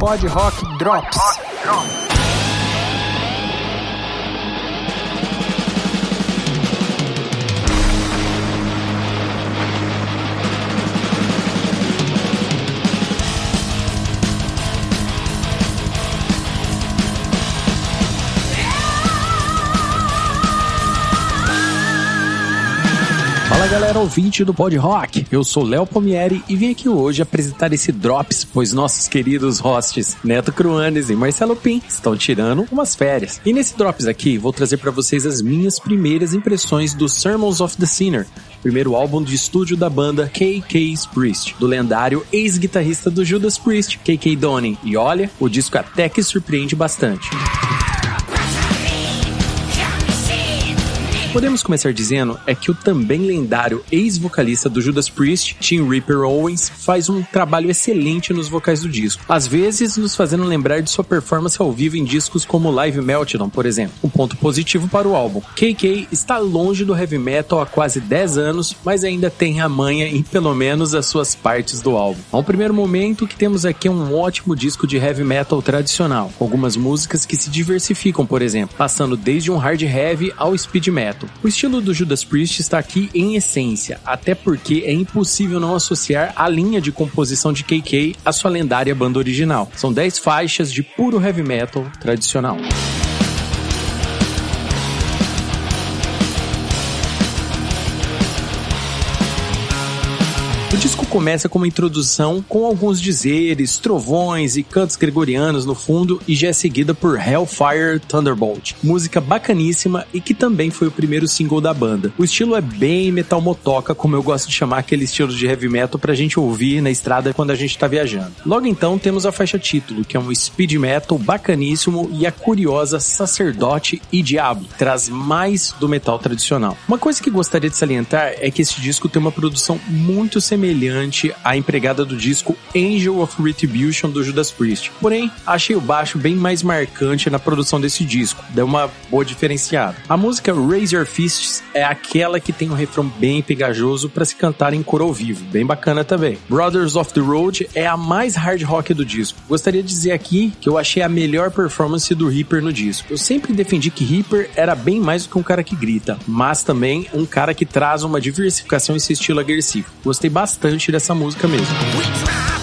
Pod Rock Drops. Galera ouvinte do Pod Rock, eu sou Léo Palmieri e vim aqui hoje apresentar esse Drops, pois nossos queridos hosts Neto Cruanes e Marcelo Pim estão tirando umas férias. E nesse Drops aqui vou trazer para vocês as minhas primeiras impressões do Sermons of the Sinner, primeiro álbum de estúdio da banda KK Priest, do lendário ex-guitarrista do Judas Priest, KK Donning. E olha, o disco até que surpreende bastante. Podemos começar dizendo é que o também lendário ex-vocalista do Judas Priest, Tim Reaper Owens, faz um trabalho excelente nos vocais do disco, às vezes nos fazendo lembrar de sua performance ao vivo em discos como Live Meltdown, por exemplo. Um ponto positivo para o álbum. KK está longe do heavy metal há quase 10 anos, mas ainda tem a manha em pelo menos as suas partes do álbum. A um primeiro momento que temos aqui um ótimo disco de heavy metal tradicional, algumas músicas que se diversificam, por exemplo, passando desde um hard heavy ao speed metal. O estilo do Judas Priest está aqui em essência, até porque é impossível não associar a linha de composição de KK à sua lendária banda original. São 10 faixas de puro heavy metal tradicional. Disco começa com uma introdução com alguns dizeres, trovões e cantos gregorianos no fundo e já é seguida por Hellfire Thunderbolt, música bacaníssima e que também foi o primeiro single da banda. O estilo é bem metal motoca, como eu gosto de chamar aquele estilo de heavy metal pra gente ouvir na estrada quando a gente tá viajando. Logo então temos a faixa título, que é um speed metal bacaníssimo e a curiosa Sacerdote e Diabo, traz mais do metal tradicional. Uma coisa que gostaria de salientar é que esse disco tem uma produção muito semelhante semelhante à empregada do disco Angel of Retribution do Judas Priest. Porém, achei o baixo bem mais marcante na produção desse disco, deu uma boa diferenciada. A música Raise Your Fists é aquela que tem um refrão bem pegajoso para se cantar em coro ao vivo, bem bacana também. Brothers of the Road é a mais hard rock do disco. Gostaria de dizer aqui que eu achei a melhor performance do Reaper no disco. Eu sempre defendi que Reaper era bem mais do que um cara que grita, mas também um cara que traz uma diversificação em seu estilo agressivo. Gostei bastante bastante dessa música mesmo.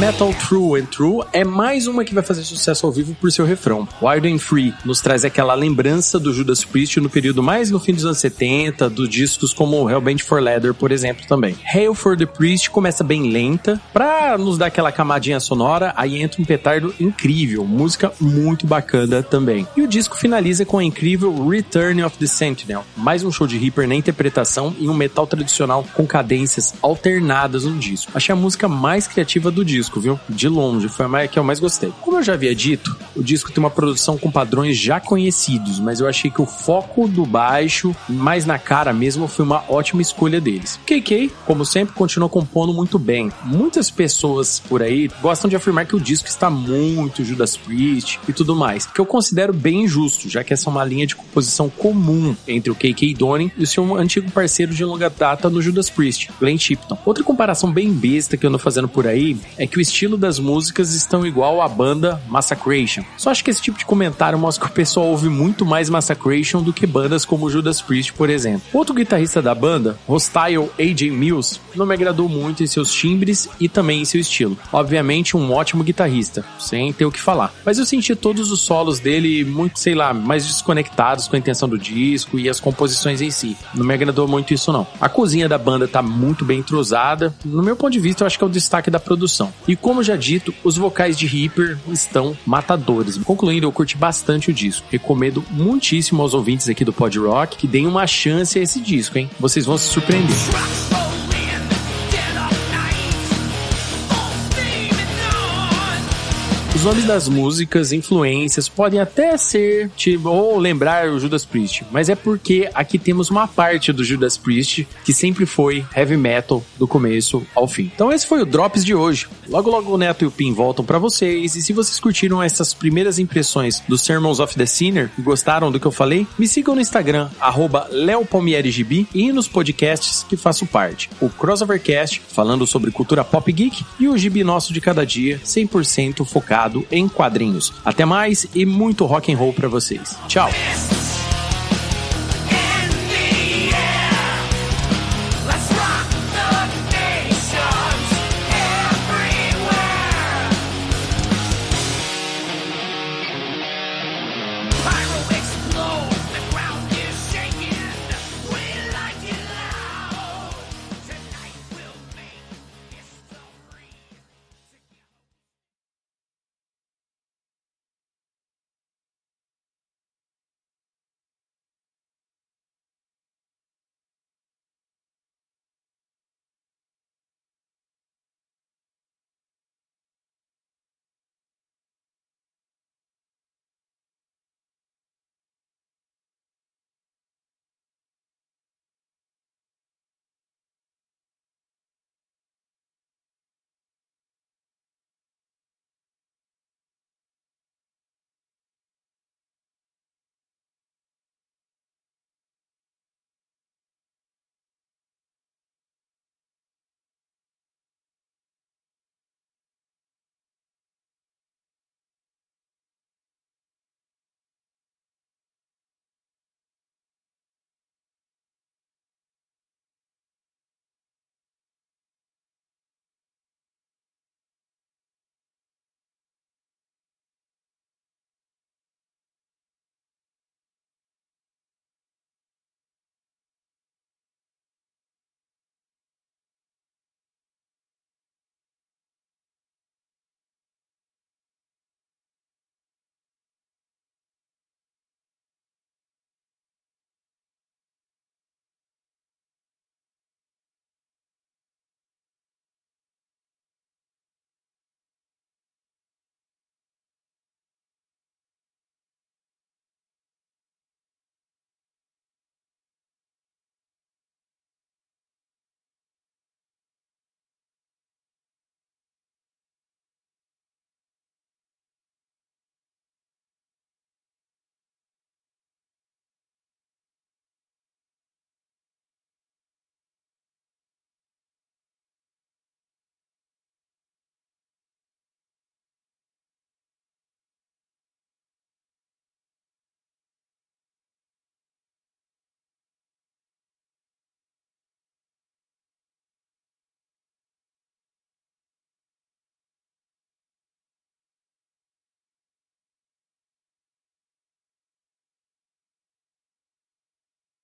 Metal True and True é mais uma que vai fazer sucesso ao vivo por seu refrão. Wild and Free nos traz aquela lembrança do Judas Priest no período mais no fim dos anos 70, dos discos como Hellbent for Leather, por exemplo, também. Hail for the Priest começa bem lenta, pra nos dar aquela camadinha sonora, aí entra um petardo incrível, música muito bacana também. E o disco finaliza com a incrível Return of the Sentinel, mais um show de Reaper na interpretação e um metal tradicional com cadências alternadas no disco. Achei a música mais criativa do disco disco, viu? De longe, foi a que eu mais gostei. Como eu já havia dito, o disco tem uma produção com padrões já conhecidos, mas eu achei que o foco do baixo, mais na cara mesmo, foi uma ótima escolha deles. KK, como sempre, continuou compondo muito bem. Muitas pessoas por aí gostam de afirmar que o disco está muito Judas Priest e tudo mais, que eu considero bem injusto, já que essa é uma linha de composição comum entre o KK Donning e o seu antigo parceiro de longa data no Judas Priest, Glenn Tipton. Outra comparação bem besta que eu ando fazendo por aí é que o estilo das músicas estão igual à banda Massacration. Só acho que esse tipo de comentário mostra que o pessoal ouve muito mais Massacration do que bandas como Judas Priest, por exemplo. Outro guitarrista da banda, Hostile AJ Mills, não me agradou muito em seus timbres e também em seu estilo. Obviamente, um ótimo guitarrista, sem ter o que falar. Mas eu senti todos os solos dele muito, sei lá, mais desconectados com a intenção do disco e as composições em si. Não me agradou muito isso, não. A cozinha da banda tá muito bem entrosada. No meu ponto de vista, eu acho que é o destaque da produção. E como já dito, os vocais de Reaper estão matadores. Concluindo, eu curti bastante o disco. Recomendo muitíssimo aos ouvintes aqui do Pod Rock que deem uma chance a esse disco, hein? Vocês vão se surpreender. Os nomes das músicas, influências, podem até ser, tipo, ou lembrar o Judas Priest, mas é porque aqui temos uma parte do Judas Priest que sempre foi heavy metal do começo ao fim. Então esse foi o Drops de hoje. Logo logo o Neto e o Pim voltam para vocês e se vocês curtiram essas primeiras impressões do Sermons of the Sinner e gostaram do que eu falei, me sigam no Instagram @leopalmierigb e nos podcasts que faço parte. O Crossovercast falando sobre cultura pop geek e o Gibi nosso de cada dia, 100% focado em quadrinhos. Até mais e muito rock and roll para vocês. Tchau.